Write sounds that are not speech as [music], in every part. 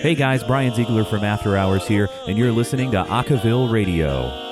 Hey guys, Brian Ziegler from After Hours here, and you're listening to Acaville Radio.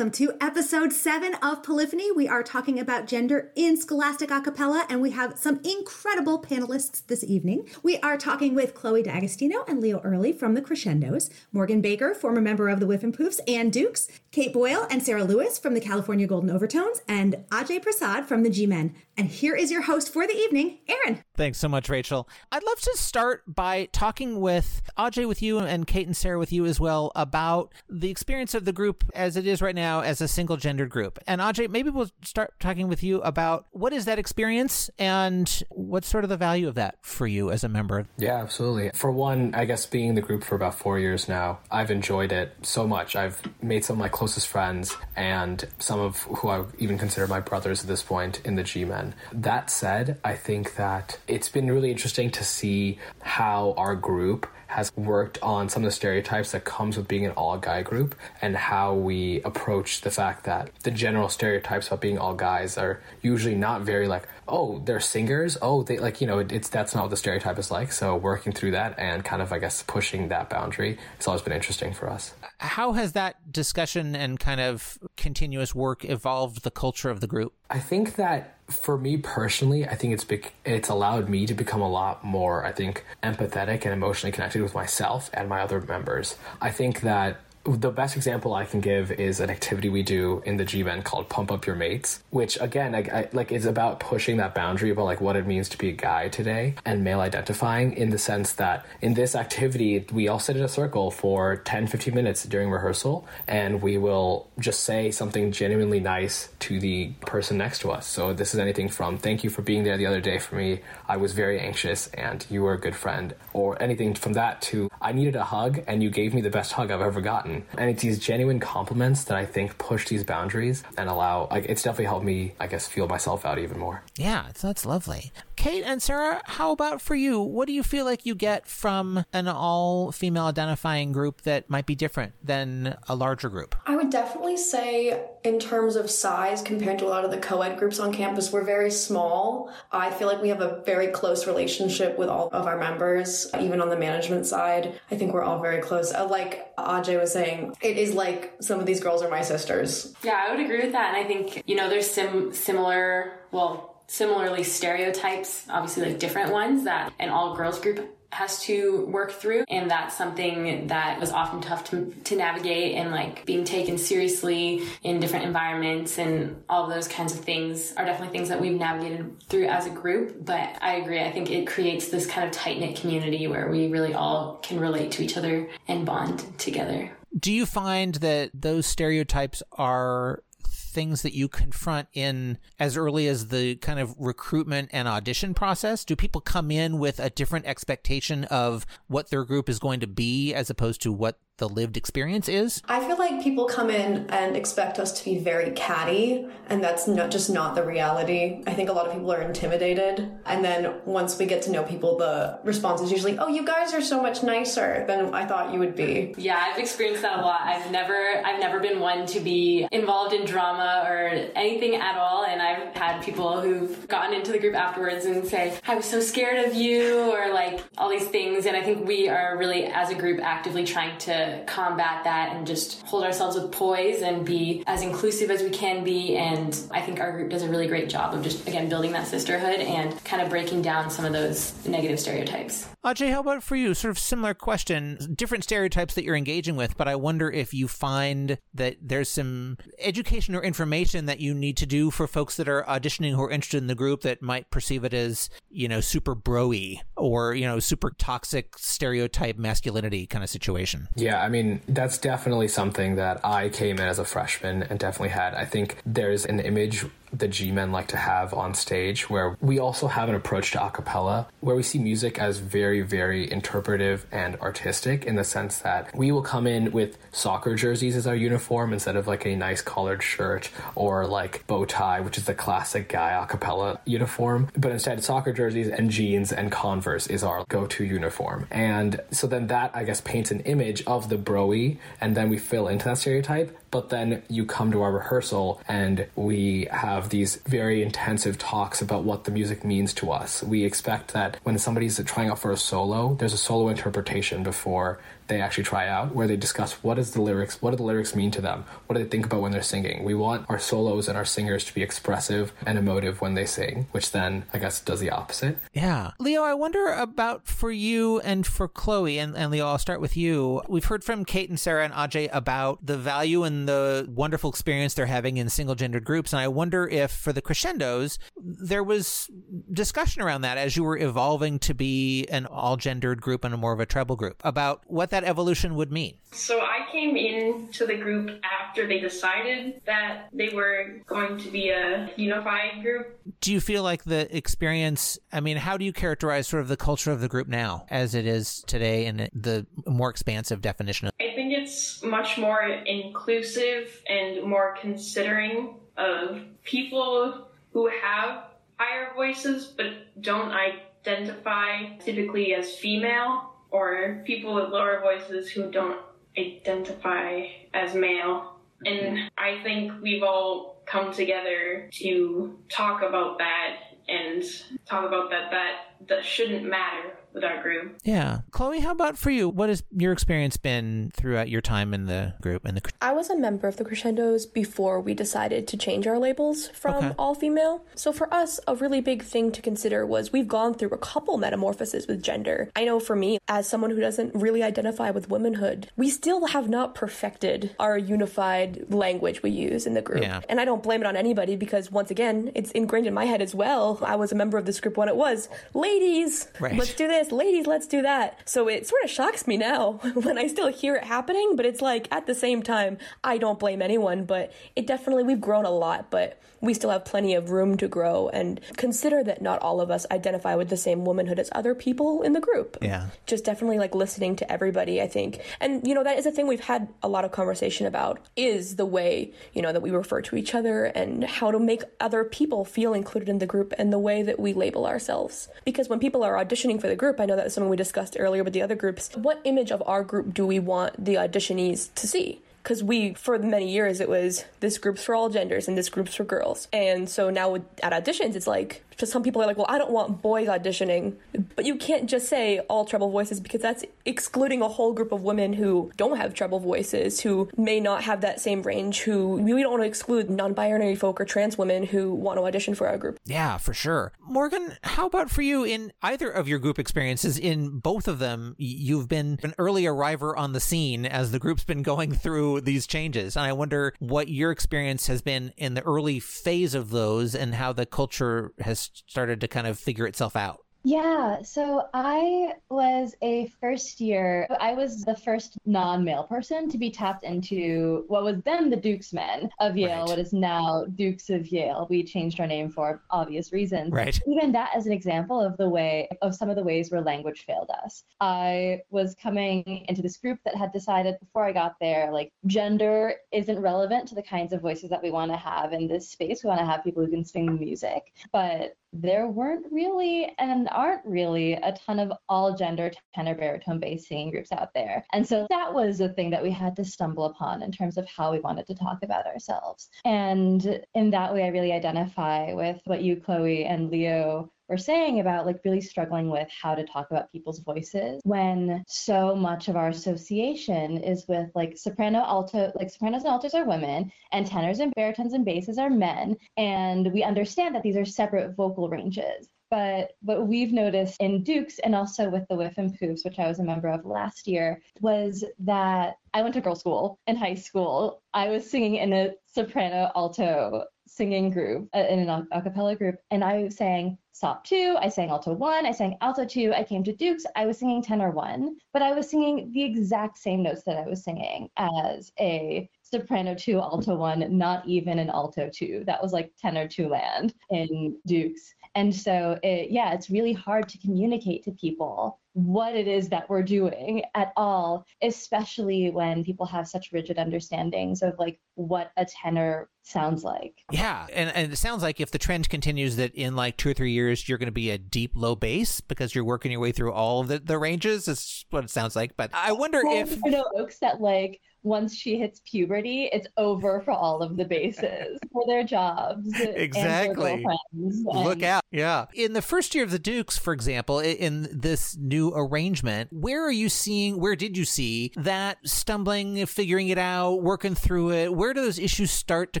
Welcome to episode seven of Polyphony. We are talking about gender in Scholastic a cappella, and we have some incredible panelists this evening. We are talking with Chloe D'Agostino and Leo Early from the Crescendos, Morgan Baker, former member of the Whiffenpoofs and Poofs and Dukes, Kate Boyle and Sarah Lewis from the California Golden Overtones, and Ajay Prasad from the G Men. And here is your host for the evening, Aaron. Thanks so much, Rachel. I'd love to start by talking with Ajay, with you, and Kate and Sarah, with you as well, about the experience of the group as it is right now as a single gendered group. And Ajay, maybe we'll start talking with you about what is that experience and what's sort of the value of that for you as a member. Yeah, absolutely. For one, I guess being in the group for about four years now, I've enjoyed it so much. I've made some of my closest friends and some of who I even consider my brothers at this point in the G Men. That said, I think that it's been really interesting to see how our group has worked on some of the stereotypes that comes with being an all guy group and how we approach the fact that the general stereotypes about being all guys are usually not very like oh they're singers oh they like you know it's that's not what the stereotype is like so working through that and kind of i guess pushing that boundary has always been interesting for us How has that discussion and kind of continuous work evolved the culture of the group? I think that for me personally, I think it's bec- it's allowed me to become a lot more, I think, empathetic and emotionally connected with myself and my other members. I think that the best example I can give is an activity we do in the G-Men called Pump Up Your Mates, which again, I, I, like, is about pushing that boundary about like what it means to be a guy today and male identifying in the sense that in this activity, we all sit in a circle for 10, 15 minutes during rehearsal and we will just say something genuinely nice to the person next to us. So this is anything from thank you for being there the other day for me. I was very anxious and you were a good friend or anything from that to I needed a hug and you gave me the best hug I've ever gotten. And it's these genuine compliments that I think push these boundaries and allow like it's definitely helped me, I guess, feel myself out even more. Yeah, so that's lovely. Kate and Sarah, how about for you? What do you feel like you get from an all female identifying group that might be different than a larger group? I would definitely say, in terms of size, compared to a lot of the co ed groups on campus, we're very small. I feel like we have a very close relationship with all of our members, even on the management side. I think we're all very close. Uh, Like Ajay was saying, it is like some of these girls are my sisters. Yeah, I would agree with that. And I think, you know, there's sim- similar, well, similarly stereotypes, obviously like different ones that an all girls group has to work through. And that's something that was often tough to, to navigate and like being taken seriously in different environments and all those kinds of things are definitely things that we've navigated through as a group. But I agree. I think it creates this kind of tight knit community where we really all can relate to each other and bond together. Do you find that those stereotypes are things that you confront in as early as the kind of recruitment and audition process? Do people come in with a different expectation of what their group is going to be as opposed to what the lived experience is? I feel like people come in and expect us to be very catty, and that's not just not the reality. I think a lot of people are intimidated, and then once we get to know people, the response is usually, "Oh, you guys are so much nicer than I thought you would be." Yeah, I've experienced that a lot. I've never I've never been one to be involved in drama or anything at all and I've had people who've gotten into the group afterwards and say, "I was so scared of you" or like all these things and I think we are really as a group actively trying to combat that and just hold ourselves with poise and be as inclusive as we can be and I think our group does a really great job of just again building that sisterhood and kind of breaking down some of those negative stereotypes. Ajay, how about for you? Sort of similar question, different stereotypes that you're engaging with, but I wonder if you find that there's some education or information that you need to do for folks that are auditioning who are interested in the group that might perceive it as, you know, super broy or, you know, super toxic stereotype masculinity kind of situation. Yeah, I mean, that's definitely something that I came in as a freshman and definitely had. I think there's an image the G men like to have on stage, where we also have an approach to a cappella where we see music as very, very interpretive and artistic in the sense that we will come in with soccer jerseys as our uniform instead of like a nice collared shirt or like bow tie, which is the classic guy a cappella uniform. But instead, soccer jerseys and jeans and Converse is our go to uniform. And so then that, I guess, paints an image of the broy, and then we fill into that stereotype. But then you come to our rehearsal and we have these very intensive talks about what the music means to us. We expect that when somebody's trying out for a solo, there's a solo interpretation before they actually try out where they discuss what is the lyrics what do the lyrics mean to them? What do they think about when they're singing? We want our solos and our singers to be expressive and emotive when they sing which then i guess does the opposite. Yeah. Leo i wonder about for you and for chloe and, and leo i'll start with you. We've heard from kate and sarah and ajay about the value and the wonderful experience they're having in single gendered groups and i wonder if for the crescendos there was discussion around that as you were evolving to be an all gendered group and a more of a treble group about what that evolution would mean. So I came into the group after they decided that they were going to be a unified group. Do you feel like the experience, I mean, how do you characterize sort of the culture of the group now as it is today in the more expansive definition? I think it's much more inclusive and more considering of people who have higher voices but don't identify typically as female or people with lower voices who don't identify as male. And I think we've all come together to talk about that and talk about that that that shouldn't matter with our group. Yeah. Chloe, how about for you? What has your experience been throughout your time in the group and the I was a member of the Crescendos before we decided to change our labels from okay. all female. So for us, a really big thing to consider was we've gone through a couple metamorphoses with gender. I know for me, as someone who doesn't really identify with womanhood, we still have not perfected our unified language we use in the group. Yeah. And I don't blame it on anybody because once again, it's ingrained in my head as well. I was a member of this group when it was ladies, right. let's do this this, ladies, let's do that. So it sort of shocks me now [laughs] when I still hear it happening, but it's like at the same time, I don't blame anyone, but it definitely, we've grown a lot, but we still have plenty of room to grow and consider that not all of us identify with the same womanhood as other people in the group. Yeah. Just definitely like listening to everybody, I think. And, you know, that is a thing we've had a lot of conversation about is the way, you know, that we refer to each other and how to make other people feel included in the group and the way that we label ourselves. Because when people are auditioning for the group, I know that was something we discussed earlier with the other groups. What image of our group do we want the auditionees to see? Because we for many years it was this group's for all genders and this group's for girls. And so now with, at auditions it's like just some people are like well i don't want boys auditioning. But you can't just say all treble voices because that's excluding a whole group of women who don't have treble voices who may not have that same range who we don't want to exclude non-binary folk or trans women who want to audition for our group. Yeah for sure. Morgan how about for you in either of your group experiences? In both of them you've been an early arriver on the scene as the group's been going through these changes. And i wonder what your experience has been in the early phase of those and how the culture has started to kind of figure itself out? Yeah, so I was a first year, I was the first non male person to be tapped into what was then the Dukes Men of Yale, right. what is now Dukes of Yale. We changed our name for obvious reasons. Right. Even that as an example of the way, of some of the ways where language failed us. I was coming into this group that had decided before I got there, like, gender isn't relevant to the kinds of voices that we want to have in this space. We want to have people who can sing music. But there weren't really and aren't really a ton of all gender tenor baritone based singing groups out there. And so that was a thing that we had to stumble upon in terms of how we wanted to talk about ourselves. And in that way, I really identify with what you, Chloe, and Leo were saying about like really struggling with how to talk about people's voices when so much of our association is with like soprano alto like sopranos and altos are women and tenors and baritones and basses are men and we understand that these are separate vocal ranges but what we've noticed in Dukes and also with the Whiffenpoofs, which I was a member of last year, was that I went to girls' school in high school. I was singing in a soprano alto singing group, uh, in an a cappella group, and I sang sop two, I sang alto one, I sang alto two, I came to Dukes, I was singing tenor one, but I was singing the exact same notes that I was singing as a soprano two, alto one, not even an alto two. That was like tenor two land in Dukes. And so, it, yeah, it's really hard to communicate to people what it is that we're doing at all, especially when people have such rigid understandings of like what a tenor sounds like. Yeah, and, and it sounds like if the trend continues that in like two or three years you're going to be a deep low bass because you're working your way through all of the, the ranges is what it sounds like. But I wonder well, if you know Oaks that like once she hits puberty, it's over for all of the basses [laughs] for their jobs. Exactly. And Look out. Yeah. In the first year of the Dukes, for example, in this new arrangement, where are you seeing, where did you see that stumbling, figuring it out, working through it? Where do those issues start to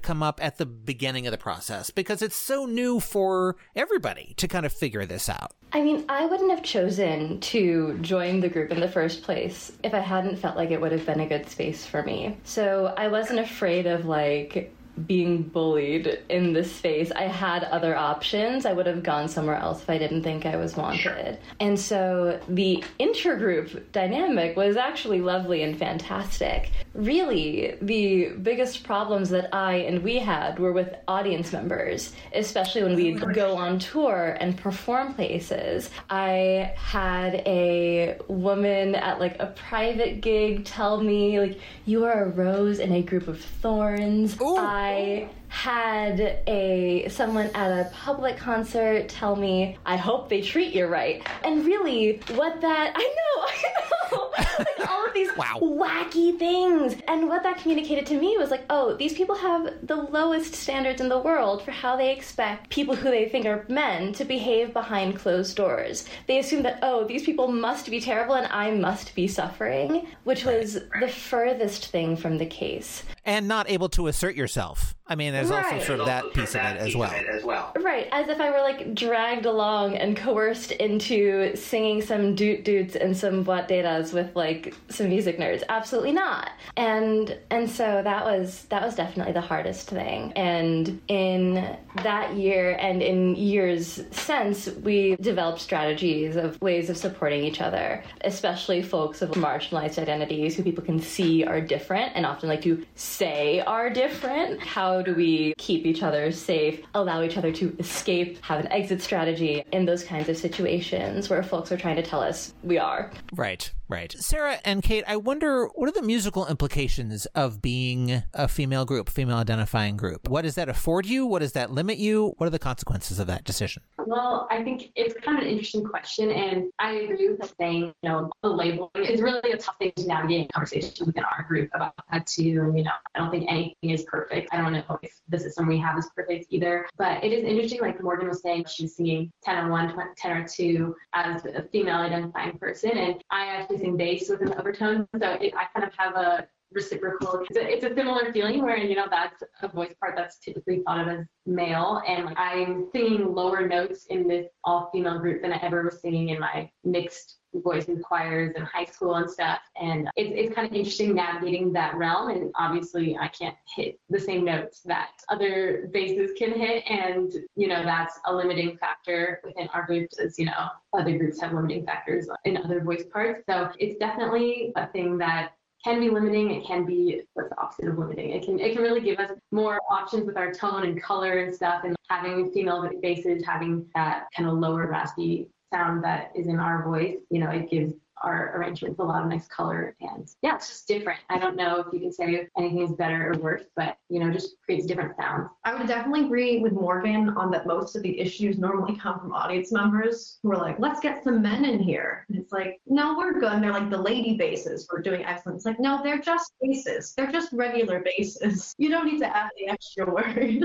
come up at the beginning of the process? Because it's so new for everybody to kind of figure this out. I mean, I wouldn't have chosen to join the group in the first place if I hadn't felt like it would have been a good space for me. So I wasn't afraid of like being bullied in this space. I had other options. I would have gone somewhere else if I didn't think I was wanted. And so the intergroup dynamic was actually lovely and fantastic. Really, the biggest problems that I and we had were with audience members, especially when we'd go on tour and perform places. I had a woman at like a private gig tell me like you are a rose in a group of thorns. I had a someone at a public concert tell me, "I hope they treat you right." And really, what that I know, [laughs] I know, like all of these Wow. wacky things. And what that communicated to me was like, "Oh, these people have the lowest standards in the world for how they expect people who they think are men to behave behind closed doors. They assume that oh, these people must be terrible and I must be suffering," which was the furthest thing from the case. And not able to assert yourself. I mean, there's also sort of that piece of it as well. Right, as if I were like dragged along and coerced into singing some doot doots and some boîte datas with like some music nerds. Absolutely not. And and so that was that was definitely the hardest thing. And in that year and in years since, we developed strategies of ways of supporting each other, especially folks of marginalized identities who people can see are different and often like to say are different. How do we keep each other safe, allow each other to escape, have an exit strategy in those kinds of situations where folks are trying to tell us we are? Right, right. Sarah and Kate, I wonder what are the musical implications of being a female group, female identifying group? What does that afford you? What does that limit you? What are the consequences of that decision? Well, I think it's kind of an interesting question, and I agree with the saying, you know, the labeling is really a tough thing to navigate in conversation within our group about that too. You know, I don't think anything is perfect. I don't know if the system we have is perfect either, but it is interesting, like Morgan was saying, she's singing tenor one, tw- or two as a female identifying person, and I actually sing bass with an overtone, so it, I kind of have a reciprocal. It's a, it's a similar feeling where you know that's a voice part that's typically thought of as male, and like, I'm singing lower notes in this all female group than I ever was singing in my mixed voice in choirs in high school and stuff. And it's it's kind of interesting navigating that realm. And obviously, I can't hit the same notes that other basses can hit, and you know that's a limiting factor within our groups, as you know other groups have limiting factors in other voice parts. So it's definitely a thing that can be limiting. It can be what's the opposite of limiting. It can it can really give us more options with our tone and color and stuff. And having female basses, having that kind of lower raspy sound that is in our voice, you know, it gives our arrangements a lot of nice color and yeah, it's just different. I don't know if you can say anything is better or worse, but you know, just creates different sounds. I would definitely agree with Morgan on that most of the issues normally come from audience members who are like, let's get some men in here. And it's like, no, we're good. And they're like, the lady basses, we're doing excellent. It's like, no, they're just basses. They're just regular basses. You don't need to add the extra word.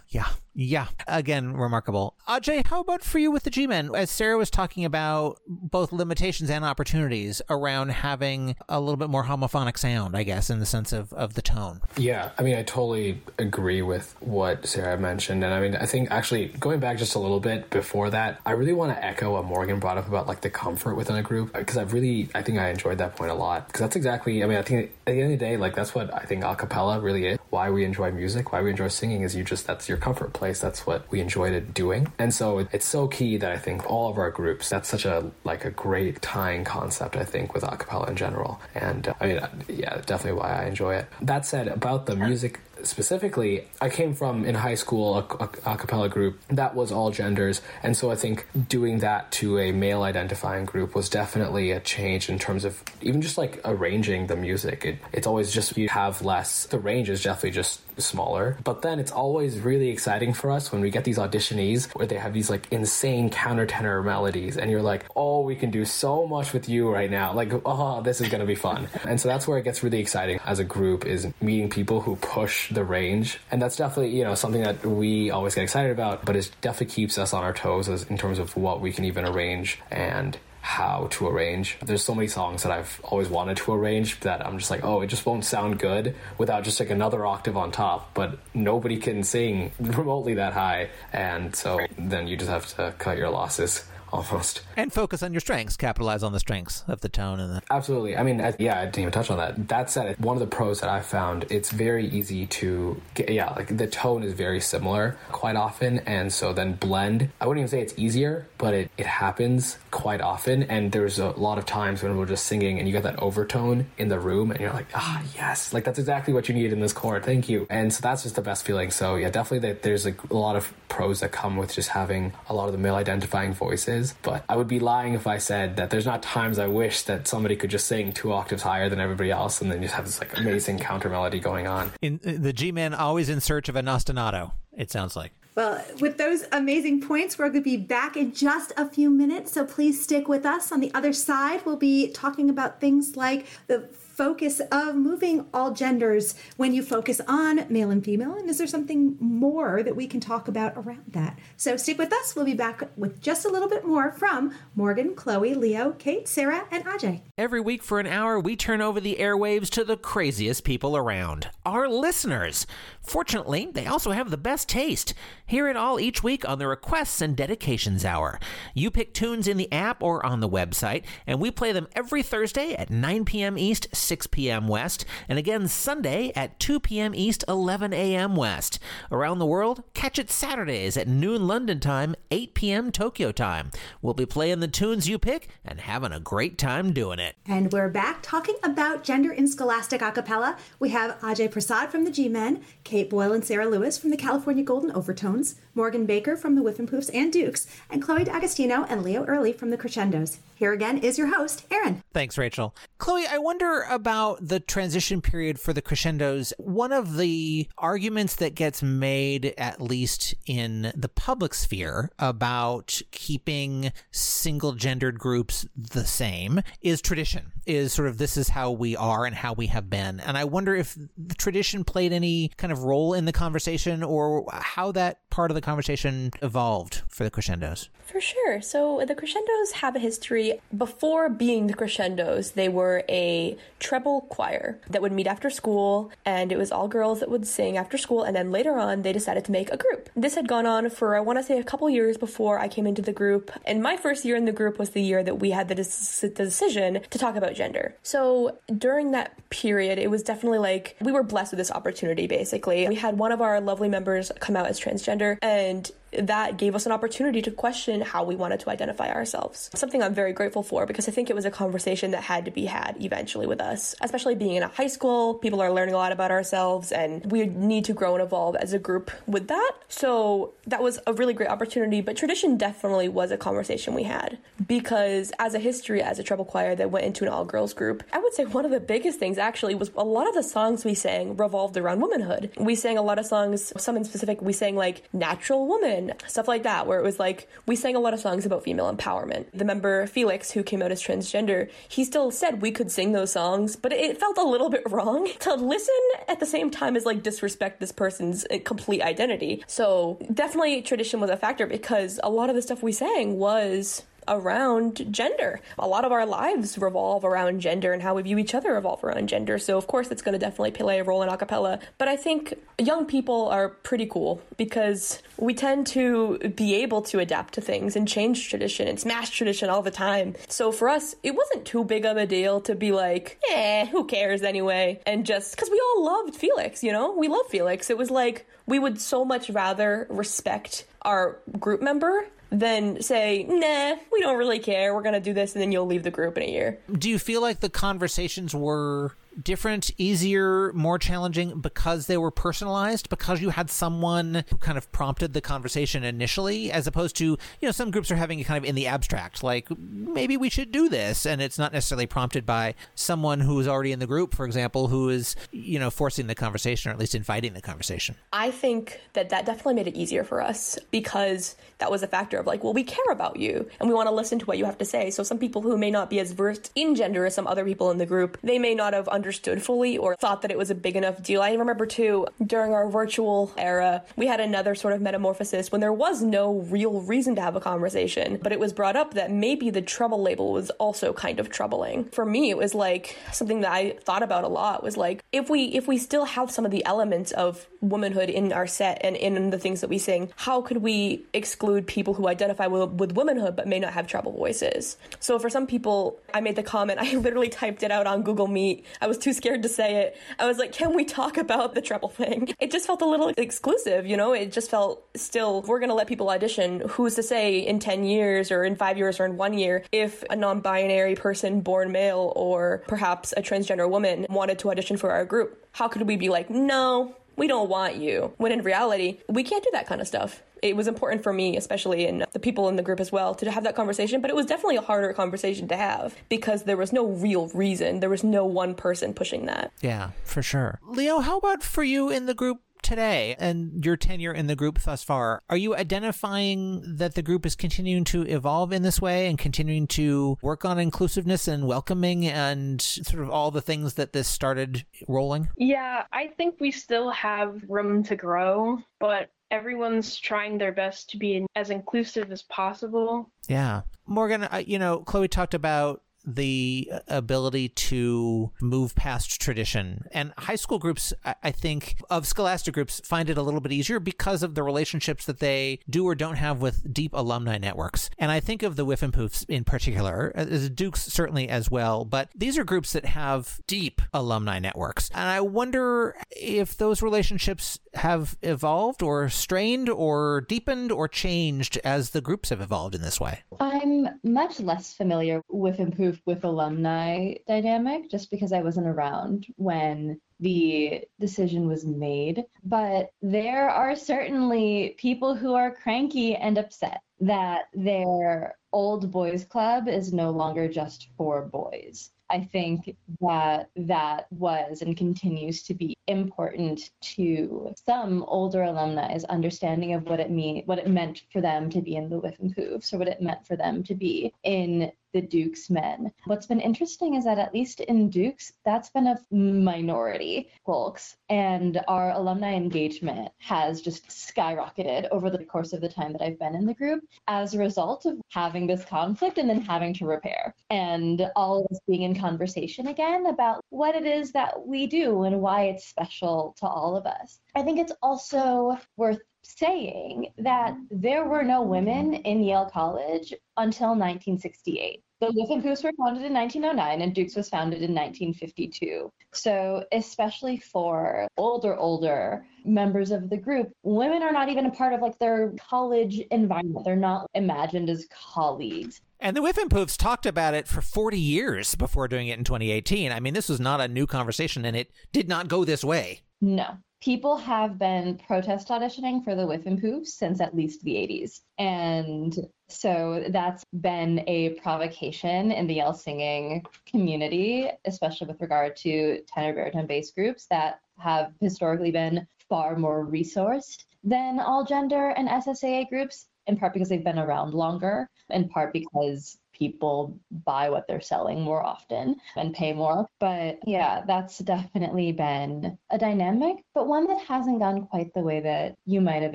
[laughs] yeah. Yeah. Again, remarkable. Ajay, how about for you with the G Men? As Sarah was talking about both limitations and opportunities around having a little bit more homophonic sound, I guess, in the sense of, of the tone. Yeah, I mean, I totally agree with what Sarah mentioned. And I mean, I think actually going back just a little bit before that, I really want to echo what Morgan brought up about like the comfort within a group because I've really, I think I enjoyed that point a lot because that's exactly, I mean, I think at the end of the day, like that's what I think a cappella really is. Why we enjoy music, why we enjoy singing is you just, that's your comfort place place. That's what we enjoyed it doing. And so it's so key that I think all of our groups, that's such a like a great tying concept, I think, with acapella in general. And uh, I mean, yeah, definitely why I enjoy it. That said, about the music specifically, I came from in high school a, a, a, cappella group that was all genders, and so I think doing that to a male identifying group was definitely a change in terms of even just like arranging the music. It, it's always just you have less. The range is definitely just smaller, but then it's always really exciting for us when we get these auditionees where they have these like insane countertenor melodies, and you're like, oh, we can do so much with you right now. Like, oh, this is gonna be fun. and so that's where it gets really exciting as a group is meeting people who push the range. And that's definitely, you know, something that we always get excited about, but it definitely keeps us on our toes as, in terms of what we can even arrange and how to arrange. There's so many songs that I've always wanted to arrange that I'm just like, oh, it just won't sound good without just like another octave on top. But nobody can sing remotely that high. And so then you just have to cut your losses almost. And focus on your strengths, capitalize on the strengths of the tone and the. Absolutely. I mean, yeah, I didn't even touch on that. That said, one of the pros that I found, it's very easy to get, yeah, like the tone is very similar quite often. And so then blend, I wouldn't even say it's easier, but it, it happens quite often. And there's a lot of times when we're just singing and you get that overtone in the room and you're like, ah, yes, like that's exactly what you need in this chord. Thank you. And so that's just the best feeling. So yeah, definitely that there's like a lot of pros that come with just having a lot of the male identifying voices is. But I would be lying if I said that there's not times I wish that somebody could just sing two octaves higher than everybody else and then just have this like amazing counter melody going on. In uh, the G Man always in search of a ostinato, it sounds like. Well, with those amazing points, we're going to be back in just a few minutes. So please stick with us. On the other side, we'll be talking about things like the focus of moving all genders when you focus on male and female? And is there something more that we can talk about around that? So stick with us. We'll be back with just a little bit more from Morgan, Chloe, Leo, Kate, Sarah, and Ajay. Every week for an hour, we turn over the airwaves to the craziest people around our listeners. Fortunately, they also have the best taste. Hear it all each week on the Requests and Dedications Hour. You pick tunes in the app or on the website, and we play them every Thursday at 9 p.m. East, 6 p.m. West, and again Sunday at 2 p.m. East, 11 a.m. West. Around the world, catch it Saturdays at noon London time, 8 p.m. Tokyo time. We'll be playing the tunes you pick and having a great time doing it. And we're back talking about gender in Scholastic a cappella. We have Ajay Prasad from the G Men, Kate Boyle and Sarah Lewis from the California Golden Overtones, Morgan Baker from the Whiffenpoofs and Dukes, and Chloe D'Agostino and Leo Early from the Crescendos. Here again is your host, Aaron. Thanks, Rachel. Chloe, I wonder about the transition period for the crescendos. One of the arguments that gets made, at least in the public sphere, about keeping single gendered groups the same is tradition, is sort of this is how we are and how we have been. And I wonder if tradition played any kind of role in the conversation or how that part of the conversation evolved for the crescendos. For sure. So the crescendos have a history. Before being the crescendos, they were a treble choir that would meet after school, and it was all girls that would sing after school. And then later on, they decided to make a group. This had gone on for, I want to say, a couple years before I came into the group. And my first year in the group was the year that we had the, the decision to talk about gender. So during that period, it was definitely like we were blessed with this opportunity, basically. We had one of our lovely members come out as transgender, and and that gave us an opportunity to question how we wanted to identify ourselves. Something I'm very grateful for because I think it was a conversation that had to be had eventually with us, especially being in a high school. People are learning a lot about ourselves and we need to grow and evolve as a group with that. So that was a really great opportunity, but tradition definitely was a conversation we had because as a history, as a treble choir that went into an all girls group, I would say one of the biggest things actually was a lot of the songs we sang revolved around womanhood. We sang a lot of songs, some in specific, we sang like Natural Woman stuff like that, where it was like we sang a lot of songs about female empowerment. The member Felix, who came out as transgender, he still said we could sing those songs, but it felt a little bit wrong [laughs] to listen at the same time as like disrespect this person's uh, complete identity. So definitely tradition was a factor because a lot of the stuff we sang was around gender. A lot of our lives revolve around gender and how we view each other revolve around gender. So, of course, it's going to definitely play a role in acapella. But I think young people are pretty cool because we tend to be able to adapt to things and change tradition and smash tradition all the time. So, for us, it wasn't too big of a deal to be like, eh, who cares anyway? And just because we all loved Felix, you know? We love Felix. It was like we would so much rather respect our group member than say, nah, we don't really care. We're going to do this and then you'll leave the group in a year. Do you feel like the conversations were different, easier, more challenging because they were personalized, because you had someone who kind of prompted the conversation initially, as opposed to, you know, some groups are having it kind of in the abstract, like maybe we should do this. And it's not necessarily prompted by someone who is already in the group, for example, who is, you know, forcing the conversation or at least inviting the conversation. I think that that definitely made it easier for us because that was a factor of like, well, we care about you and we want to listen to what you have to say. So some people who may not be as versed in gender as some other people in the group, they may not have understood understood fully or thought that it was a big enough deal. I remember too, during our virtual era, we had another sort of metamorphosis when there was no real reason to have a conversation, but it was brought up that maybe the trouble label was also kind of troubling. For me, it was like something that I thought about a lot was like, if we, if we still have some of the elements of womanhood in our set and in the things that we sing, how could we exclude people who identify with, with womanhood but may not have treble voices? So for some people, I made the comment, [laughs] I literally typed it out on Google Meet. I was too scared to say it. I was like, can we talk about the treble thing? [laughs] It just felt a little exclusive, you know? It just felt still, we're going to let people audition. Who's to say in 10 years or in five years or in one year if a non binary person born male or perhaps a transgender woman wanted to audition for our group? How could we be like, no, we don't want you. When in reality, we can't do that kind of stuff. It was important for me, especially and the people in the group as well, to have that conversation, but it was definitely a harder conversation to have because there was no real reason. There was no one person pushing that. Yeah, for sure. Leo, how about for you in the group? Today and your tenure in the group thus far, are you identifying that the group is continuing to evolve in this way and continuing to work on inclusiveness and welcoming and sort of all the things that this started rolling? Yeah, I think we still have room to grow, but everyone's trying their best to be as inclusive as possible. Yeah. Morgan, you know, Chloe talked about the uh, ability to move past tradition. And high school groups, I think, of scholastic groups find it a little bit easier because of the relationships that they do or don't have with deep alumni networks. And I think of the Whiffenpoofs in particular, uh, as Dukes certainly as well, but these are groups that have deep alumni networks. And I wonder if those relationships have evolved or strained or deepened or changed as the groups have evolved in this way. I'm much less familiar with Impoof with alumni dynamic just because I wasn't around when the decision was made. But there are certainly people who are cranky and upset that their old boys club is no longer just for boys. I think that that was and continues to be important to some older alumni's understanding of what it mean what it meant for them to be in the Whiffenpoofs or what it meant for them to be in the Dukes men. What's been interesting is that at least in Dukes, that's been a minority folks, and our alumni engagement has just skyrocketed over the course of the time that I've been in the group as a result of having this conflict and then having to repair, and all of us being in conversation again about what it is that we do and why it's special to all of us. I think it's also worth saying that there were no women in Yale College until 1968. The Whiffenpoofs were founded in 1909 and Dukes was founded in 1952. So, especially for older, older members of the group, women are not even a part of like their college environment. They're not imagined as colleagues. And the Whiffenpoofs talked about it for 40 years before doing it in 2018. I mean, this was not a new conversation and it did not go this way. No, people have been protest auditioning for the Whiffenpoofs since at least the 80s. And so that's been a provocation in the Yale singing community, especially with regard to tenor baritone bass groups that have historically been far more resourced than all gender and SSAA groups, in part because they've been around longer, in part because people buy what they're selling more often and pay more. But yeah, that's definitely been a dynamic, but one that hasn't gone quite the way that you might have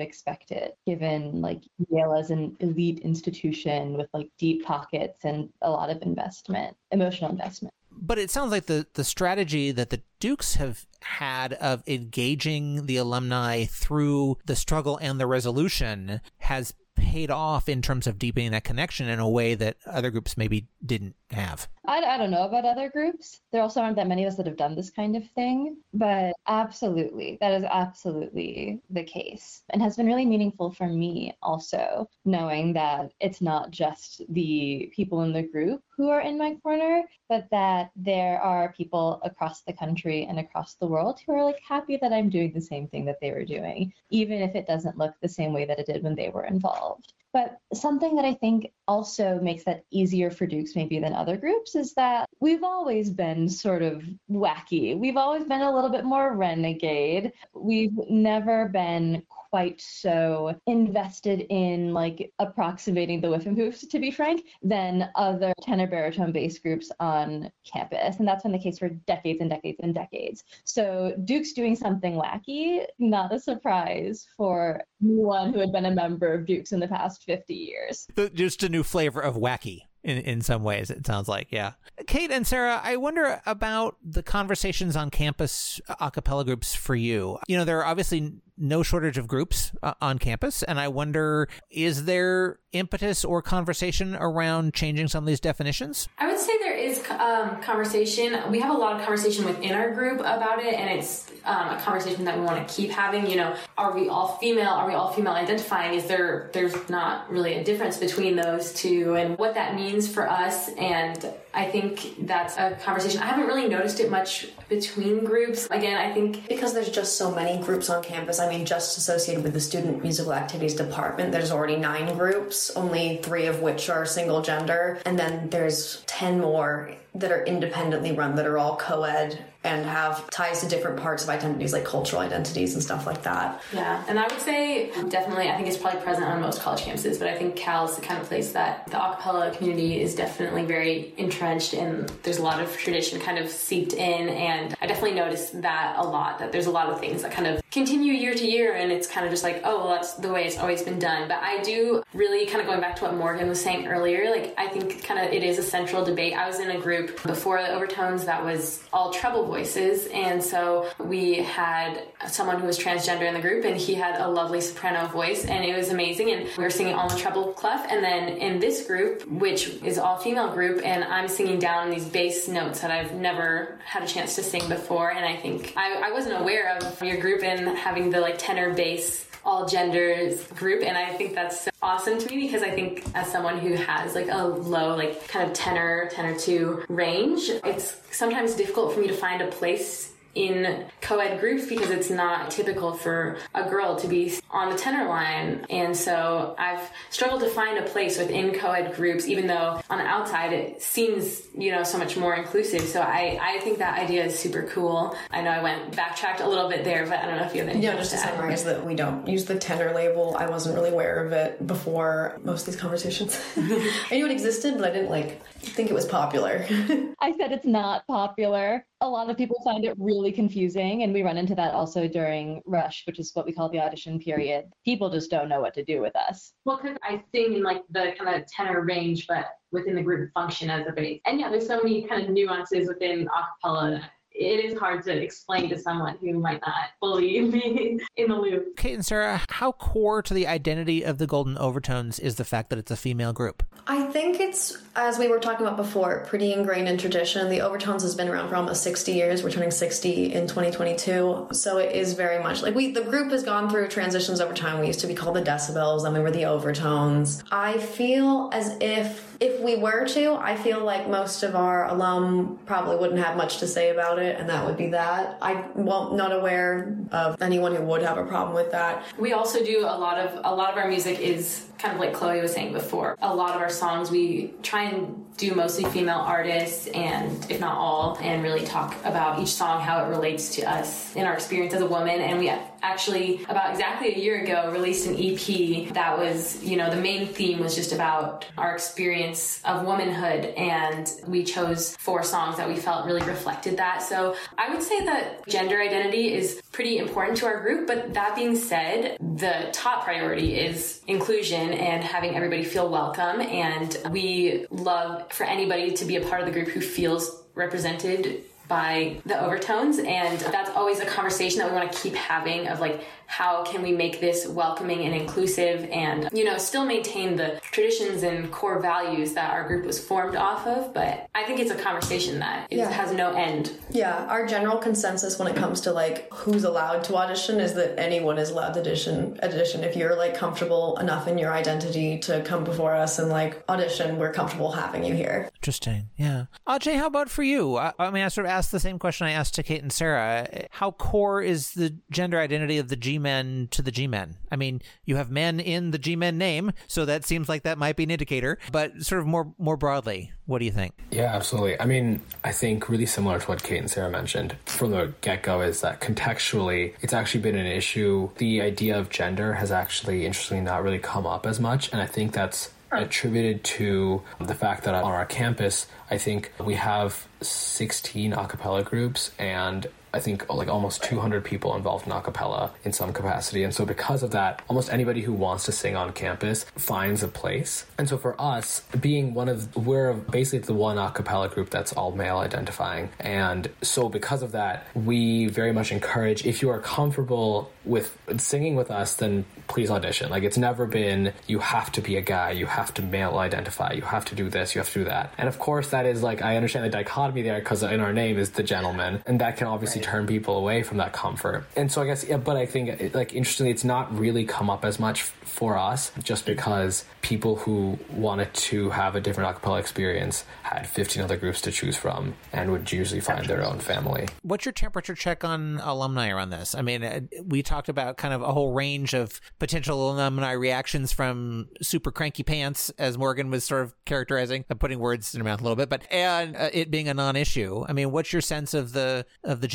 expected, given like Yale as an elite institution with like deep pockets and a lot of investment, emotional investment but it sounds like the the strategy that the Dukes have had of engaging the alumni through the struggle and the resolution has paid off in terms of deepening that connection in a way that other groups maybe didn't have. I, I don't know about other groups. There also aren't that many of us that have done this kind of thing, but absolutely, that is absolutely the case and has been really meaningful for me also, knowing that it's not just the people in the group who are in my corner, but that there are people across the country and across the world who are like happy that I'm doing the same thing that they were doing, even if it doesn't look the same way that it did when they were involved. But something that I think also makes that easier for Dukes maybe than other groups is that we've always been sort of wacky. We've always been a little bit more renegade. We've never been quite so invested in like approximating the Whiffenpoofs, to be frank, than other tenor baritone bass groups on campus. And that's been the case for decades and decades and decades. So Duke's doing something wacky, not a surprise for anyone who had been a member of Duke's in the past 50 years. Just a new flavor of wacky in, in some ways, it sounds like, yeah. Kate and Sarah, I wonder about the conversations on campus a cappella groups for you. You know, there are obviously no shortage of groups uh, on campus, and I wonder is there impetus or conversation around changing some of these definitions? I would say there is um, conversation. We have a lot of conversation within our group about it, and it's um, a conversation that we want to keep having. You know, are we all female? Are we all female identifying? Is there there's not really a difference between those two, and what that means for us? And I think that's a conversation. I haven't really noticed it much between groups. Again, I think because there's just so many groups on campus. I mean, just associated with the student musical activities department, there's already nine groups, only three of which are single gender, and then there's 10 more that are independently run that are all co-ed and have ties to different parts of identities like cultural identities and stuff like that. Yeah, and I would say definitely, I think it's probably present on most college campuses, but I think Cal is the kind of place that the acapella community is definitely very entrenched and there's a lot of tradition kind of seeped in. And I definitely noticed that a lot, that there's a lot of things that kind of continue year to year and it's kind of just like, oh, well, that's the way it's always been done. But I do really kind of going back to what Morgan was saying earlier, like I think kind of it is a central debate. I was in a group before the overtones that was all treble voices. And so we had someone who was transgender in the group, and he had a lovely soprano voice, and it was amazing. And we were singing all the treble clef. And then in this group, which is all female group, and I'm singing down these bass notes that I've never had a chance to sing before. And I think I, I wasn't aware of your group and having the like tenor bass all genders group and i think that's so awesome to me because i think as someone who has like a low like kind of tenor tenor 2 range it's sometimes difficult for me to find a place in co-ed groups because it's not typical for a girl to be on the tenor line. And so i've struggled to find a place within co-ed groups even though on the outside it seems you know so much more inclusive. So i i think that idea is super cool. I know i went backtracked a little bit there but i don't know if you have anything yeah just to, to summarize that we don't use the tenor label. I wasn't really aware of it before most of these conversations. [laughs] I knew it existed but i didn't like think it was popular. [laughs] I said it's not popular a lot of people find it really confusing and we run into that also during rush which is what we call the audition period. People just don't know what to do with us. Well because i sing in like the kind of tenor range but within the group function as a bass. And yeah there's so many kind of nuances within acapella it is hard to explain to someone who might not fully be [laughs] in the loop. Kate and Sarah, how core to the identity of the Golden Overtones is the fact that it's a female group? I think it's, as we were talking about before, pretty ingrained in tradition. The Overtones has been around for almost 60 years. We're turning 60 in 2022. So it is very much like we, the group has gone through transitions over time. We used to be called the Decibels, then we were the Overtones. I feel as if, if we were to, I feel like most of our alum probably wouldn't have much to say about it, and that would be that. I well, not aware of anyone who would have a problem with that. We also do a lot of a lot of our music is kind of like Chloe was saying before. A lot of our songs we try and do mostly female artists and if not all and really talk about each song how it relates to us in our experience as a woman and we actually about exactly a year ago released an EP that was, you know, the main theme was just about our experience of womanhood and we chose four songs that we felt really reflected that. So I would say that gender identity is pretty important to our group, but that being said, the top priority is inclusion and having everybody feel welcome and we love for anybody to be a part of the group who feels represented by the overtones and that's always a conversation that we want to keep having of like how can we make this welcoming and inclusive and you know still maintain the traditions and core values that our group was formed off of but i think it's a conversation that is, Yeah. has no end Yeah, our general consensus when it comes to like who's allowed to audition is that anyone is allowed to audition. Audition if you're like comfortable enough in your identity to come before us and like audition. We're comfortable having you here. Interesting. Yeah. Ajay, how about for you? I, I mean, I sort of asked the same question I asked to Kate and Sarah. How core is the gender identity of the G men to the G men? I mean, you have men in the G men name, so that seems like that might be an indicator. But sort of more more broadly, what do you think? Yeah, absolutely. I mean, I think really similar to what Kate and Sarah mentioned from the get go is that contextually, it's actually been an issue. The idea of gender has actually, interestingly, not really come up as much. And I think that's attributed to the fact that on our campus, I think we have 16 a cappella groups and I think oh, like almost 200 people involved in a cappella in some capacity. And so because of that, almost anybody who wants to sing on campus finds a place. And so for us, being one of we're basically the one a cappella group that's all male identifying. And so because of that, we very much encourage if you are comfortable with singing with us, then please audition. Like it's never been you have to be a guy, you have to male identify, you have to do this, you have to do that. And of course that is like I understand the dichotomy there because in our name is the gentleman, and that can obviously turn people away from that comfort. And so I guess yeah, but I think like interestingly it's not really come up as much for us just because people who wanted to have a different acapella experience had 15 other groups to choose from and would usually find their own family. What's your temperature check on alumni around this? I mean, uh, we talked about kind of a whole range of potential alumni reactions from super cranky pants, as Morgan was sort of characterizing. I'm putting words in her mouth a little bit, but and uh, it being a non-issue. I mean, what's your sense of the of the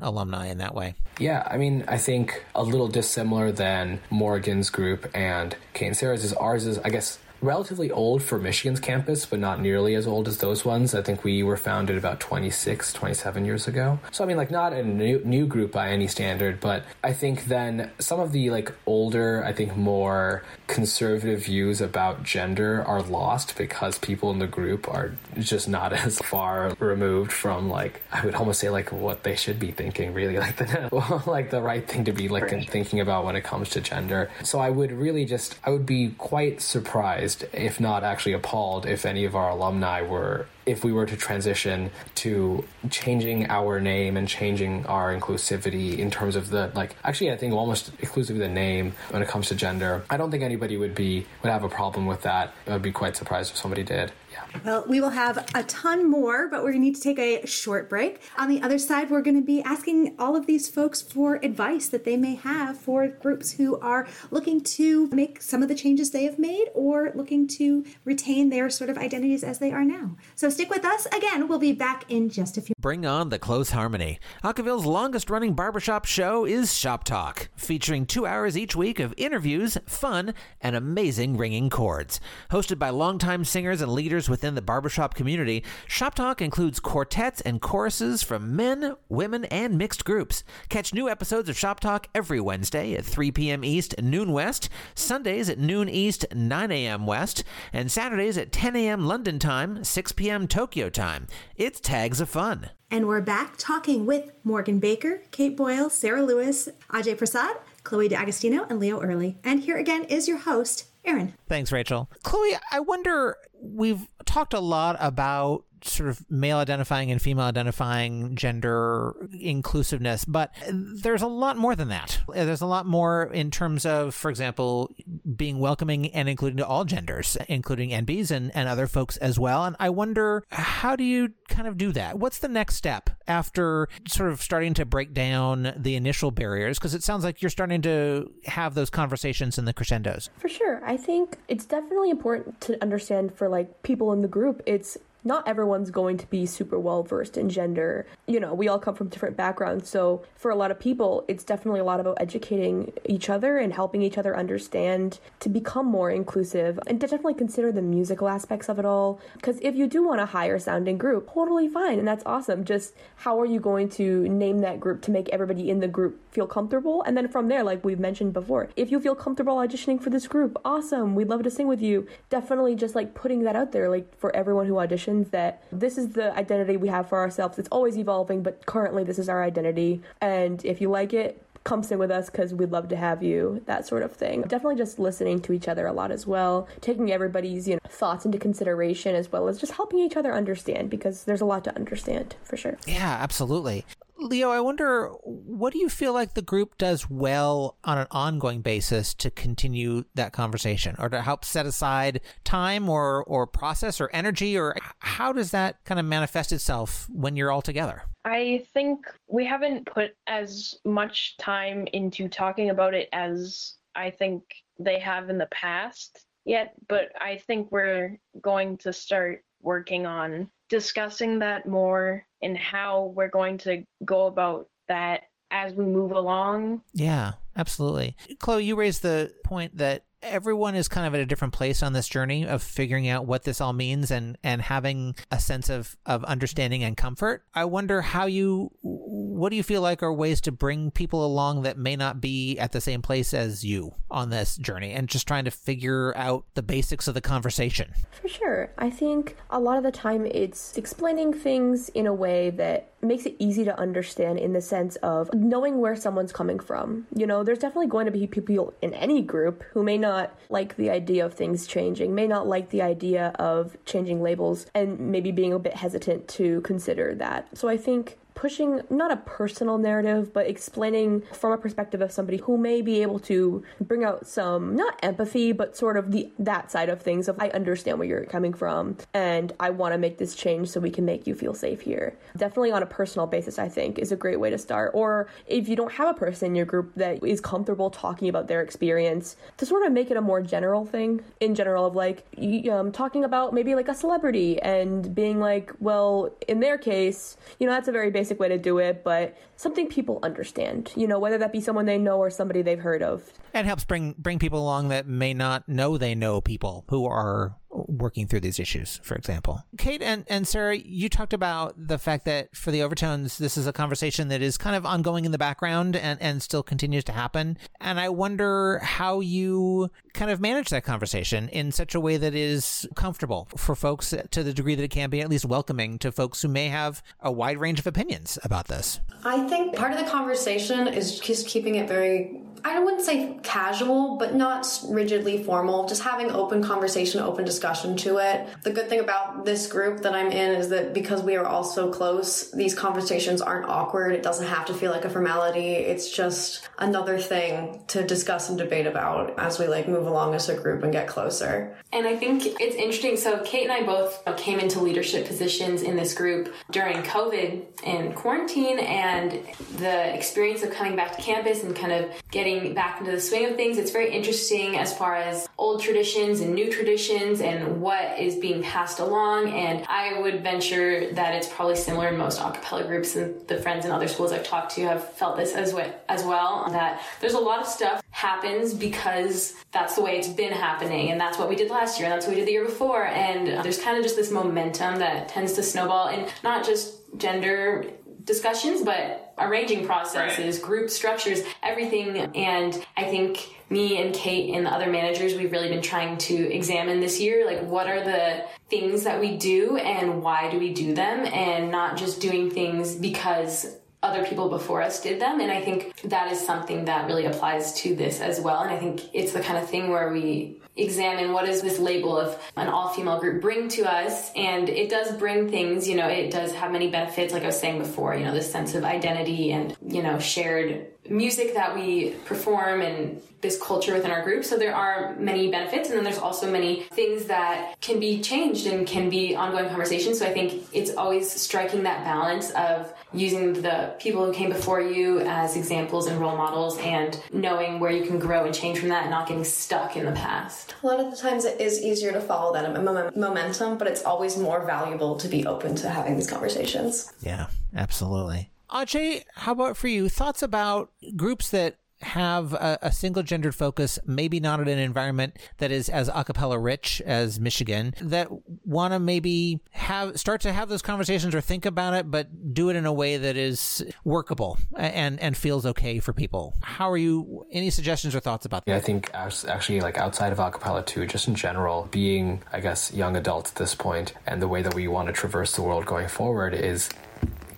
Alumni in that way? Yeah, I mean, I think a little dissimilar than Morgan's group and Kate and Sarah's is ours is, I guess, relatively old for Michigan's campus, but not nearly as old as those ones. I think we were founded about 26, 27 years ago. So, I mean, like, not a new, new group by any standard, but I think then some of the, like, older, I think more conservative views about gender are lost because people in the group are just not [laughs] as far removed from, like, I would almost say, like, what they should be thinking, really, [laughs] like, the, like, the right thing to be, like, thinking about when it comes to gender. So, I would really just, I would be quite surprised if not actually appalled, if any of our alumni were, if we were to transition to changing our name and changing our inclusivity in terms of the, like, actually, I think almost exclusively the name when it comes to gender. I don't think anybody would be, would have a problem with that. I would be quite surprised if somebody did. Yeah. Well, we will have a ton more, but we're going to need to take a short break. On the other side, we're going to be asking all of these folks for advice that they may have for groups who are looking to make some of the changes they have made or looking to retain their sort of identities as they are now. So stick with us. Again, we'll be back in just a few. Bring on the close harmony. Acaville's longest running barbershop show is Shop Talk, featuring two hours each week of interviews, fun, and amazing ringing chords. Hosted by longtime singers and leaders within the barbershop community, Shop Talk includes quartets and choruses from men, women, and mixed groups. Catch new episodes of Shop Talk every Wednesday at 3 p.m. East, noon West, Sundays at noon East, 9 a.m. West, and Saturdays at 10 a.m. London time, 6 p.m. Tokyo time. It's tags of fun. And we're back talking with Morgan Baker, Kate Boyle, Sarah Lewis, Ajay Prasad, Chloe D'Agostino, and Leo Early. And here again is your host, Aaron. Thanks, Rachel. Chloe, I wonder, we've talked a lot about sort of male identifying and female identifying gender inclusiveness, but there's a lot more than that. There's a lot more in terms of, for example, being welcoming and including to all genders, including NBs and, and other folks as well. And I wonder, how do you kind of do that? What's the next step after sort of starting to break down the initial barriers? Because it sounds like you're starting to have those conversations in the crescendos. For sure. I think it's definitely important to understand for like people in the group, it's not everyone's going to be super well versed in gender. You know, we all come from different backgrounds. So for a lot of people, it's definitely a lot about educating each other and helping each other understand to become more inclusive and to definitely consider the musical aspects of it all. Because if you do want a higher sounding group, totally fine. And that's awesome. Just how are you going to name that group to make everybody in the group feel comfortable? And then from there, like we've mentioned before, if you feel comfortable auditioning for this group, awesome. We'd love to sing with you. Definitely just like putting that out there, like for everyone who auditions, that this is the identity we have for ourselves. It's always evolving, but currently this is our identity. And if you like it, come sing with us because we'd love to have you, that sort of thing. Definitely just listening to each other a lot as well, taking everybody's, you know, thoughts into consideration as well as just helping each other understand because there's a lot to understand for sure. Yeah, absolutely. Leo, I wonder what do you feel like the group does well on an ongoing basis to continue that conversation or to help set aside time or or process or energy or how does that kind of manifest itself when you're all together? I think we haven't put as much time into talking about it as I think they have in the past yet, but I think we're going to start working on discussing that more and how we're going to go about that as we move along. Yeah, absolutely. Chloe, you raised the point that everyone is kind of at a different place on this journey of figuring out what this all means and and having a sense of of understanding and comfort. I wonder how you what do you feel like are ways to bring people along that may not be at the same place as you on this journey and just trying to figure out the basics of the conversation? For sure. I think a lot of the time it's explaining things in a way that makes it easy to understand in the sense of knowing where someone's coming from you know there's definitely going to be people in any group who may not like the idea of things changing, may not like the idea of changing labels, and maybe being a bit hesitant to consider that. So I think pushing not a personal narrative, but explaining from a perspective of somebody who may be able to bring out some not empathy, but sort of the that side of things of I understand where you're coming from and I want to make this change so we can make you feel safe here. Definitely on a personal basis, I think is a great way to start. Or if you don't have a person in your group that is comfortable talking about their experience, to sort of make it a more general thing in general of like um, talking about maybe like a celebrity and being like, well, in their case, you know, that's a very basic basic way to do it, but something people understand, you know, whether that be someone they know or somebody they've heard of. And helps bring bring people along that may not know they know people who are working through these issues, for example. Kate and, and Sarah, you talked about the fact that for the overtones, this is a conversation that is kind of ongoing in the background and, and still continues to happen. And I wonder how you kind of manage that conversation in such a way that is comfortable for folks to the degree that it can be at least welcoming to folks who may have a wide range of opinions about this. I think part of the conversation is just keeping it very I wouldn't say casual, but not rigidly formal. Just having open conversation, open discussion to it. The good thing about this group that I'm in is that because we are all so close, these conversations aren't awkward. It doesn't have to feel like a formality. It's just another thing to discuss and debate about as we like move along as a group and get closer. And I think it's interesting. So Kate and I both uh, came into leadership positions in this group during COVID and quarantine and the experience of coming back to campus and kind of getting getting back into the swing of things. It's very interesting as far as old traditions and new traditions and what is being passed along. And I would venture that it's probably similar in most acapella groups and the friends in other schools I've talked to have felt this as well, as well that there's a lot of stuff happens because that's the way it's been happening and that's what we did last year and that's what we did the year before and there's kind of just this momentum that tends to snowball and not just gender discussions, but arranging processes, right. group structures, everything. And I think me and Kate and the other managers, we've really been trying to examine this year, like what are the things that we do and why do we do them and not just doing things because other people before us did them. And I think that is something that really applies to this as well. And I think it's the kind of thing where we examine what does this label of an all-female group bring to us. And it does bring things you know it does have many benefits like i was saying before you know this sense of identity and you know shared music that we perform and this culture within our group. So there are many benefits, and then there's also many things that can be changed and can be ongoing conversations. So I think it's always striking that balance of using the people who came before you as examples and role models and knowing where you can grow and change from that and not getting stuck in the past. A lot of the times it is easier to follow that momentum, but it's always more valuable to be open to having these conversations. Yeah, absolutely. Ajay, how about for you? Thoughts about groups that have a, a, single gendered focus, maybe not in an environment that is as acapella rich as Michigan, that want to maybe have start to have those conversations or think about it, but do it in a way that is workable and and feels okay for people. How are you? Any suggestions or thoughts about that? Yeah, I think actually like outside of acapella too, just in general, being I guess young adults at this point, and the way that we want to traverse the world going forward is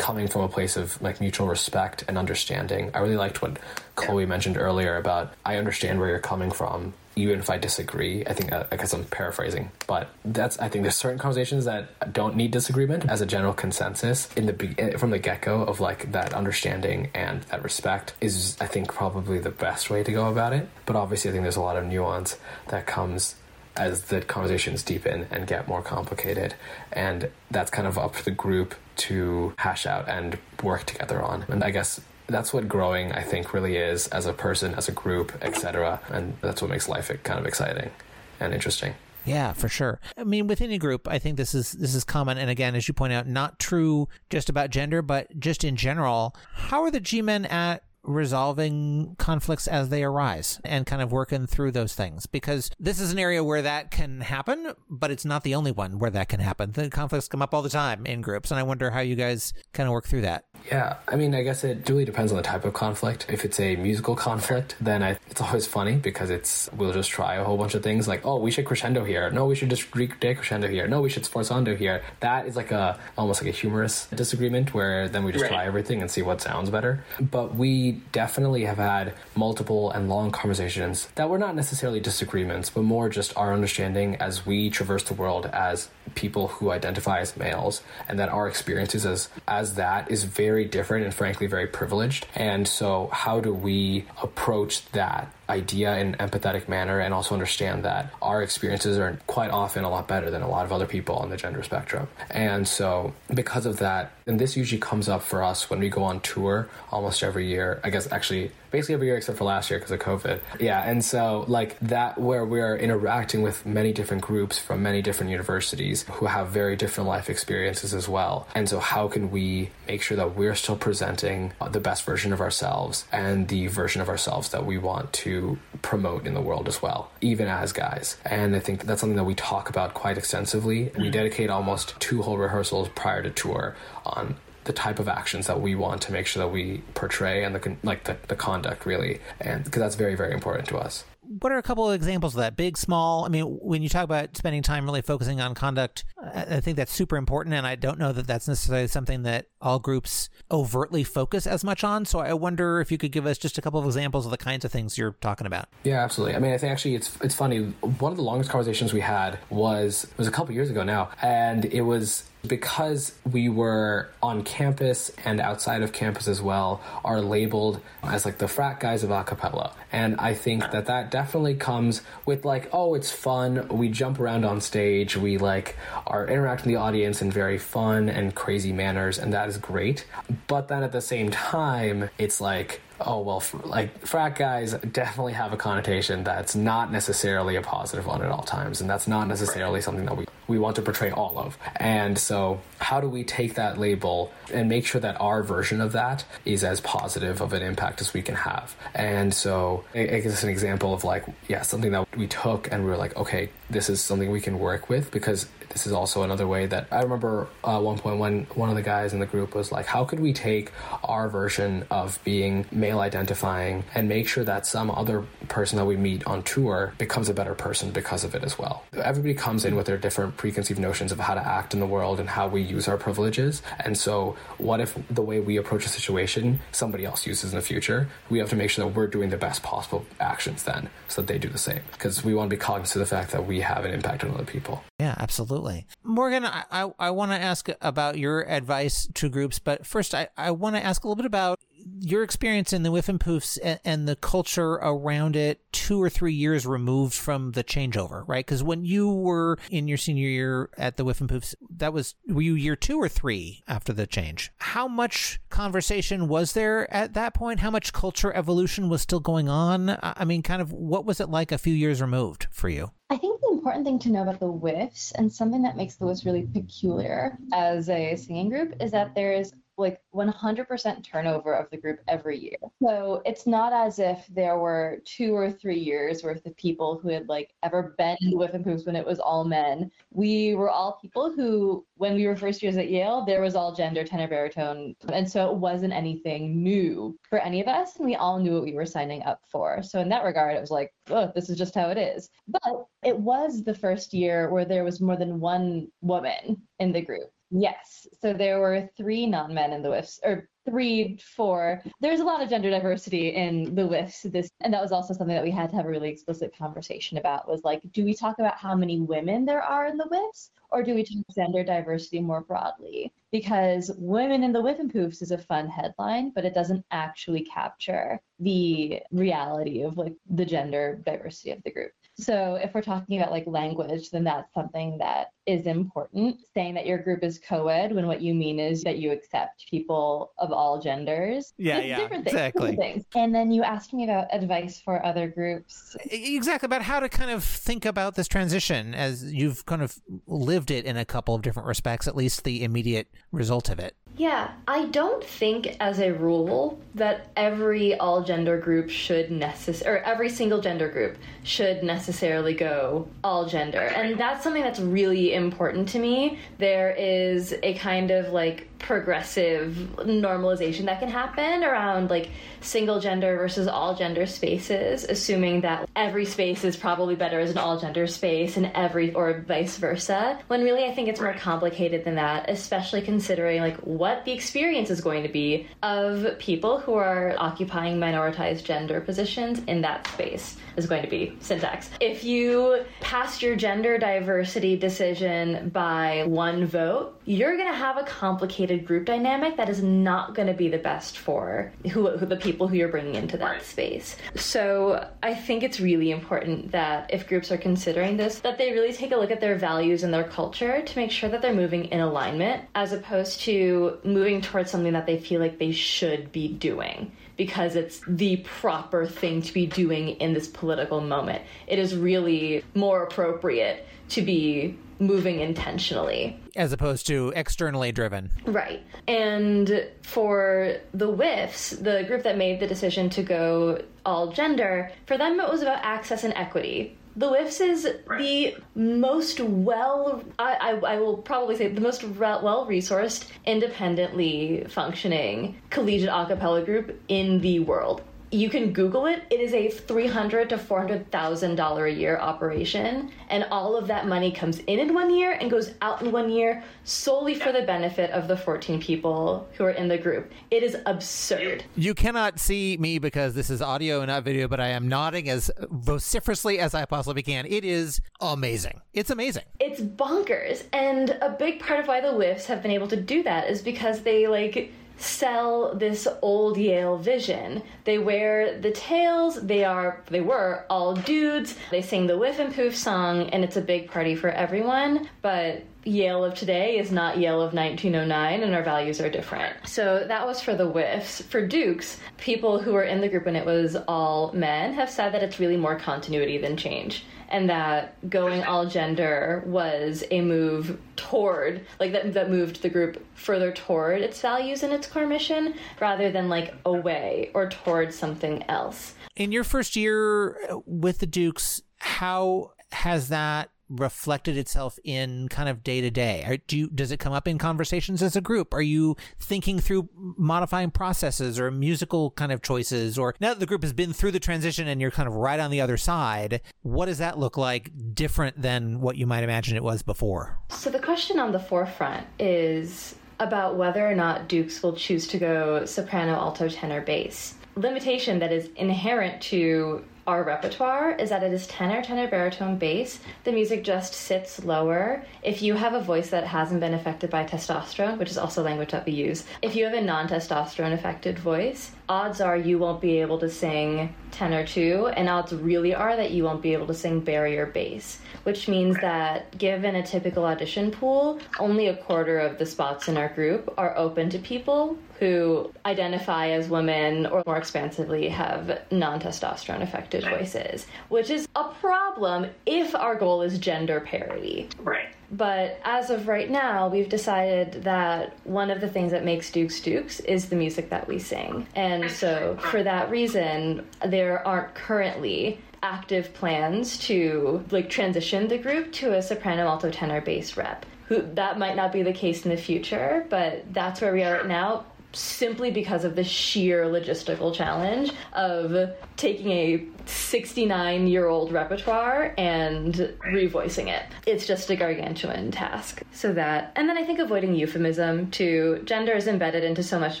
coming from a place of like mutual respect and understanding. I really liked what Chloe mentioned earlier about I understand where you're coming from, even if I disagree. I think uh, I guess I'm paraphrasing, but that's I think there's certain conversations that don't need disagreement as a general consensus in the eh, from the get go of like that understanding and that respect is I think probably the best way to go about it. But obviously, I think there's a lot of nuance that comes as the conversations deepen and get more complicated. And that's kind of up to the group to hash out and work together on. And I guess that's what growing I think really is as a person, as a group, etc. And that's what makes life eh, kind of exciting and interesting. Yeah, for sure. I mean, with any group, I think this is this is common, and again, as you point out, not true just about gender, but just in general. How are the G-men at resolving conflicts as they arise and kind of working through those things because this is an area where that can happen, but it's not the only one where that can happen. The conflicts come up all the time in groups, and I wonder how you guys kind of work through that. Yeah, I mean, I guess it really depends on the type of conflict. If it's a musical conflict, then I, it's always funny because it's we'll just try a whole bunch of things like, oh, we should crescendo here. No, we should just decrescendo here. No, we should sforzando here. That is like a almost like a humorous disagreement where then we just right. try everything and see what sounds better. But we definitely have had multiple and long conversations that were not necessarily disagreements, but more just our understanding as we traverse the world as people who identify as males and that our experiences as as that is very different and frankly very privileged. And so how do we approach that idea in an empathetic manner and also understand that our experiences are quite often a lot better than a lot of other people on the gender spectrum. And so, because of that, and this usually comes up for us when we go on tour almost every year. I guess actually basically every year except for last year because of COVID. Yeah, and so like that where we're interacting with many different groups from many different universities who have very different life experiences as well. And so how can we make sure that we're still presenting the best version of ourselves and the version of ourselves that we want to promote in the world as well, even as guys. And I think that's something that we talk about quite extensively. We mm. dedicate almost two whole rehearsals prior to tour on the type of actions that we want to make sure that we portray and the like the, the conduct really. And because that's very very important to us. What are a couple of examples of that? Big small? I mean when you talk about spending time really focusing on conduct i think that's super important and i don't know that that's necessarily something that all groups overtly focus as much on. So i wonder if you could give us just a couple of examples of the kinds of things you're talking about. Yeah absolutely. I mean i think actually it's it's funny. One of the longest conversations we had was was a couple years ago now and it was because we were on campus and outside of campus as well are labeled as like the frat guys of acapella and i think that that definitely comes with like oh it's fun. We jump around on stage. We like are interacting with the audience in very fun and crazy manners and that is great. But then at the same time it's like oh well like frat guys definitely have a connotation that's not necessarily a positive one at all times and that's not necessarily something that we we want to portray all of. And so how do we take that label and make sure that our version of that is as positive of an impact as we can have? And so i guess an example of like yeah something that we took and we were like okay this is something we can work with because this is also another way that I remember uh, one point when one of the guys in the group was like, how could we take our version of being male identifying and make sure that some other person that we meet on tour becomes a better person because of it as well? Everybody comes in with their different preconceived notions of how to act in the world and how we use our privileges. And so, what if the way we approach a situation somebody else uses in the future? We have to make sure that we're doing the best possible actions then so that they do the same because we want to be cognizant of the fact that we have an impact on other people. Yeah, absolutely. Morgan, I, I, I want to ask about your advice to groups, but first I, I want to ask a little bit about your experience in the Whiffenpoofs and, and the culture around it two or three years removed from the changeover, right? Because when you were in your senior year at the Whiffenpoofs, that was, were you year two or three after the change? How much conversation was there at that point? How much culture evolution was still going on? I mean, kind of what was it like a few years removed for you? I think the important thing to know about the whiffs and something that makes the whiffs really peculiar as a singing group is that there's like 100% turnover of the group every year. So it's not as if there were two or three years worth of people who had like ever been in Whiffenpoofs when it was all men. We were all people who, when we were first years at Yale, there was all gender, tenor, baritone. And so it wasn't anything new for any of us. And we all knew what we were signing up for. So in that regard, it was like, oh, this is just how it is. But it was the first year where there was more than one woman in the group. Yes. So there were three non men in the Whiffs, or three, four. There's a lot of gender diversity in the Whiffs. This, and that was also something that we had to have a really explicit conversation about. Was like, do we talk about how many women there are in the Whiffs, or do we talk gender diversity more broadly? Because women in the Whiffenpoofs is a fun headline, but it doesn't actually capture the reality of like the gender diversity of the group. So if we're talking about like language, then that's something that is important. Saying that your group is co-ed when what you mean is that you accept people of all genders. Yeah, It's yeah, different things, exactly. different things. And then you asked me about advice for other groups. Exactly about how to kind of think about this transition as you've kind of lived it in a couple of different respects, at least the immediate result of it. Yeah, I don't think as a rule that every all gender group should necess or every single gender group should necessarily go all gender. And that's something that's really important to me. There is a kind of like progressive normalization that can happen around like single gender versus all gender spaces, assuming that every space is probably better as an all gender space and every or vice versa. When really I think it's more complicated than that, especially considering like what the experience is going to be of people who are occupying minoritized gender positions in that space is going to be syntax. If you pass your gender diversity decision by one vote, you're going to have a complicated group dynamic that is not going to be the best for who, who the people who you're bringing into that space. So I think it's really important that if groups are considering this, that they really take a look at their values and their culture to make sure that they're moving in alignment as opposed to moving towards something that they feel like they should be doing because it's the proper thing to be doing in this political moment. It is really more appropriate to be moving intentionally. As opposed to externally driven. Right. And for the Whiffs, the group that made the decision to go all gender, for them it was about access and equity. The Whiffs is the most well, I, I, I will probably say the most re- well resourced, independently functioning collegiate a cappella group in the world. You can Google it. It is a three hundred to four hundred thousand dollar a year operation, and all of that money comes in in one year and goes out in one year solely for the benefit of the fourteen people who are in the group. It is absurd. You cannot see me because this is audio and not video, but I am nodding as vociferously as I possibly can. It is amazing. It's amazing. It's bonkers. And a big part of why the whiffs have been able to do that is because they like sell this old Yale vision. They wear the tails, they are they were all dudes. They sing the Whiffenpoof song and it's a big party for everyone, but Yale of today is not Yale of 1909 and our values are different. So that was for the whiffs. For Dukes, people who were in the group when it was all men have said that it's really more continuity than change and that going all gender was a move toward like that that moved the group further toward its values and its core mission rather than like away or towards something else. In your first year with the Dukes, how has that reflected itself in kind of day to day? Do you, does it come up in conversations as a group? Are you thinking through modifying processes or musical kind of choices? Or now that the group has been through the transition and you're kind of right on the other side, what does that look like different than what you might imagine it was before? So the question on the forefront is about whether or not Dukes will choose to go soprano, alto, tenor, bass. Limitation that is inherent to our repertoire is that it is tenor, tenor, baritone, bass. The music just sits lower. If you have a voice that hasn't been affected by testosterone, which is also language that we use, if you have a non testosterone affected voice, odds are you won't be able to sing tenor two, and odds really are that you won't be able to sing barrier bass, which means that given a typical audition pool, only a quarter of the spots in our group are open to people who identify as women or more expansively have non testosterone affected voices, which is a problem if our goal is gender parity. Right. But as of right now, we've decided that one of the things that makes Dukes Dukes is the music that we sing. And so, for that reason, there aren't currently active plans to like transition the group to a soprano alto tenor bass rep who that might not be the case in the future but that's where we are right now simply because of the sheer logistical challenge of taking a 69 year old repertoire and revoicing it. It's just a gargantuan task. So that, and then I think avoiding euphemism to gender is embedded into so much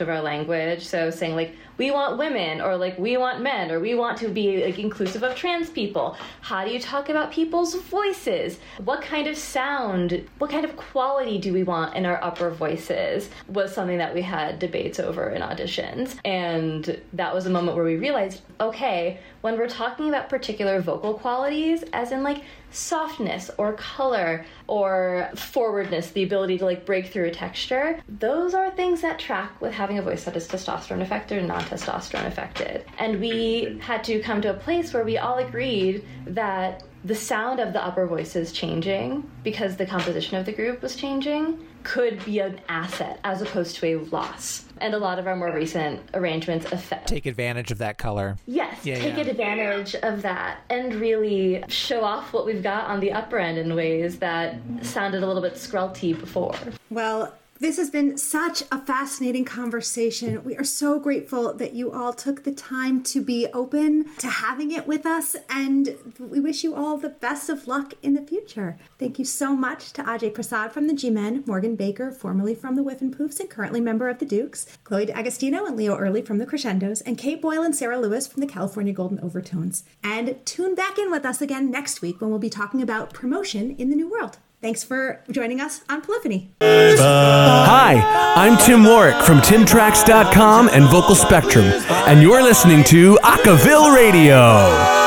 of our language. So saying like, we want women or like we want men or we want to be like inclusive of trans people how do you talk about people's voices what kind of sound what kind of quality do we want in our upper voices was something that we had debates over in auditions and that was a moment where we realized okay when we're talking about particular vocal qualities as in like softness or color or forwardness, the ability to like break through a texture, those are things that track with having a voice that is testosterone affected and non testosterone affected. And we had to come to a place where we all agreed that the sound of the upper voices changing because the composition of the group was changing could be an asset as opposed to a loss. And a lot of our more recent arrangements affect. Take advantage of that color. Yes, Yeah, take yeah. advantage of that and really show off what we've got on the upper end in ways that sounded a little bit scrulty before. Well, this has been such a fascinating conversation. We are so grateful that you all took the time to be open to having it with us, and we wish you all the best of luck in the future. Thank you so much to Ajay Prasad from the G Men, Morgan Baker, formerly from the Whiffenpoofs and currently member of the Dukes, Chloe D'Agostino and Leo Early from the Crescendos, and Kate Boyle and Sarah Lewis from the California Golden Overtones. And tune back in with us again next week when we'll be talking about promotion in the New World. Thanks for joining us on Polyphony. Hi, I'm Tim Waurick from TimTracks.com and Vocal Spectrum, and you're listening to Acaville Radio.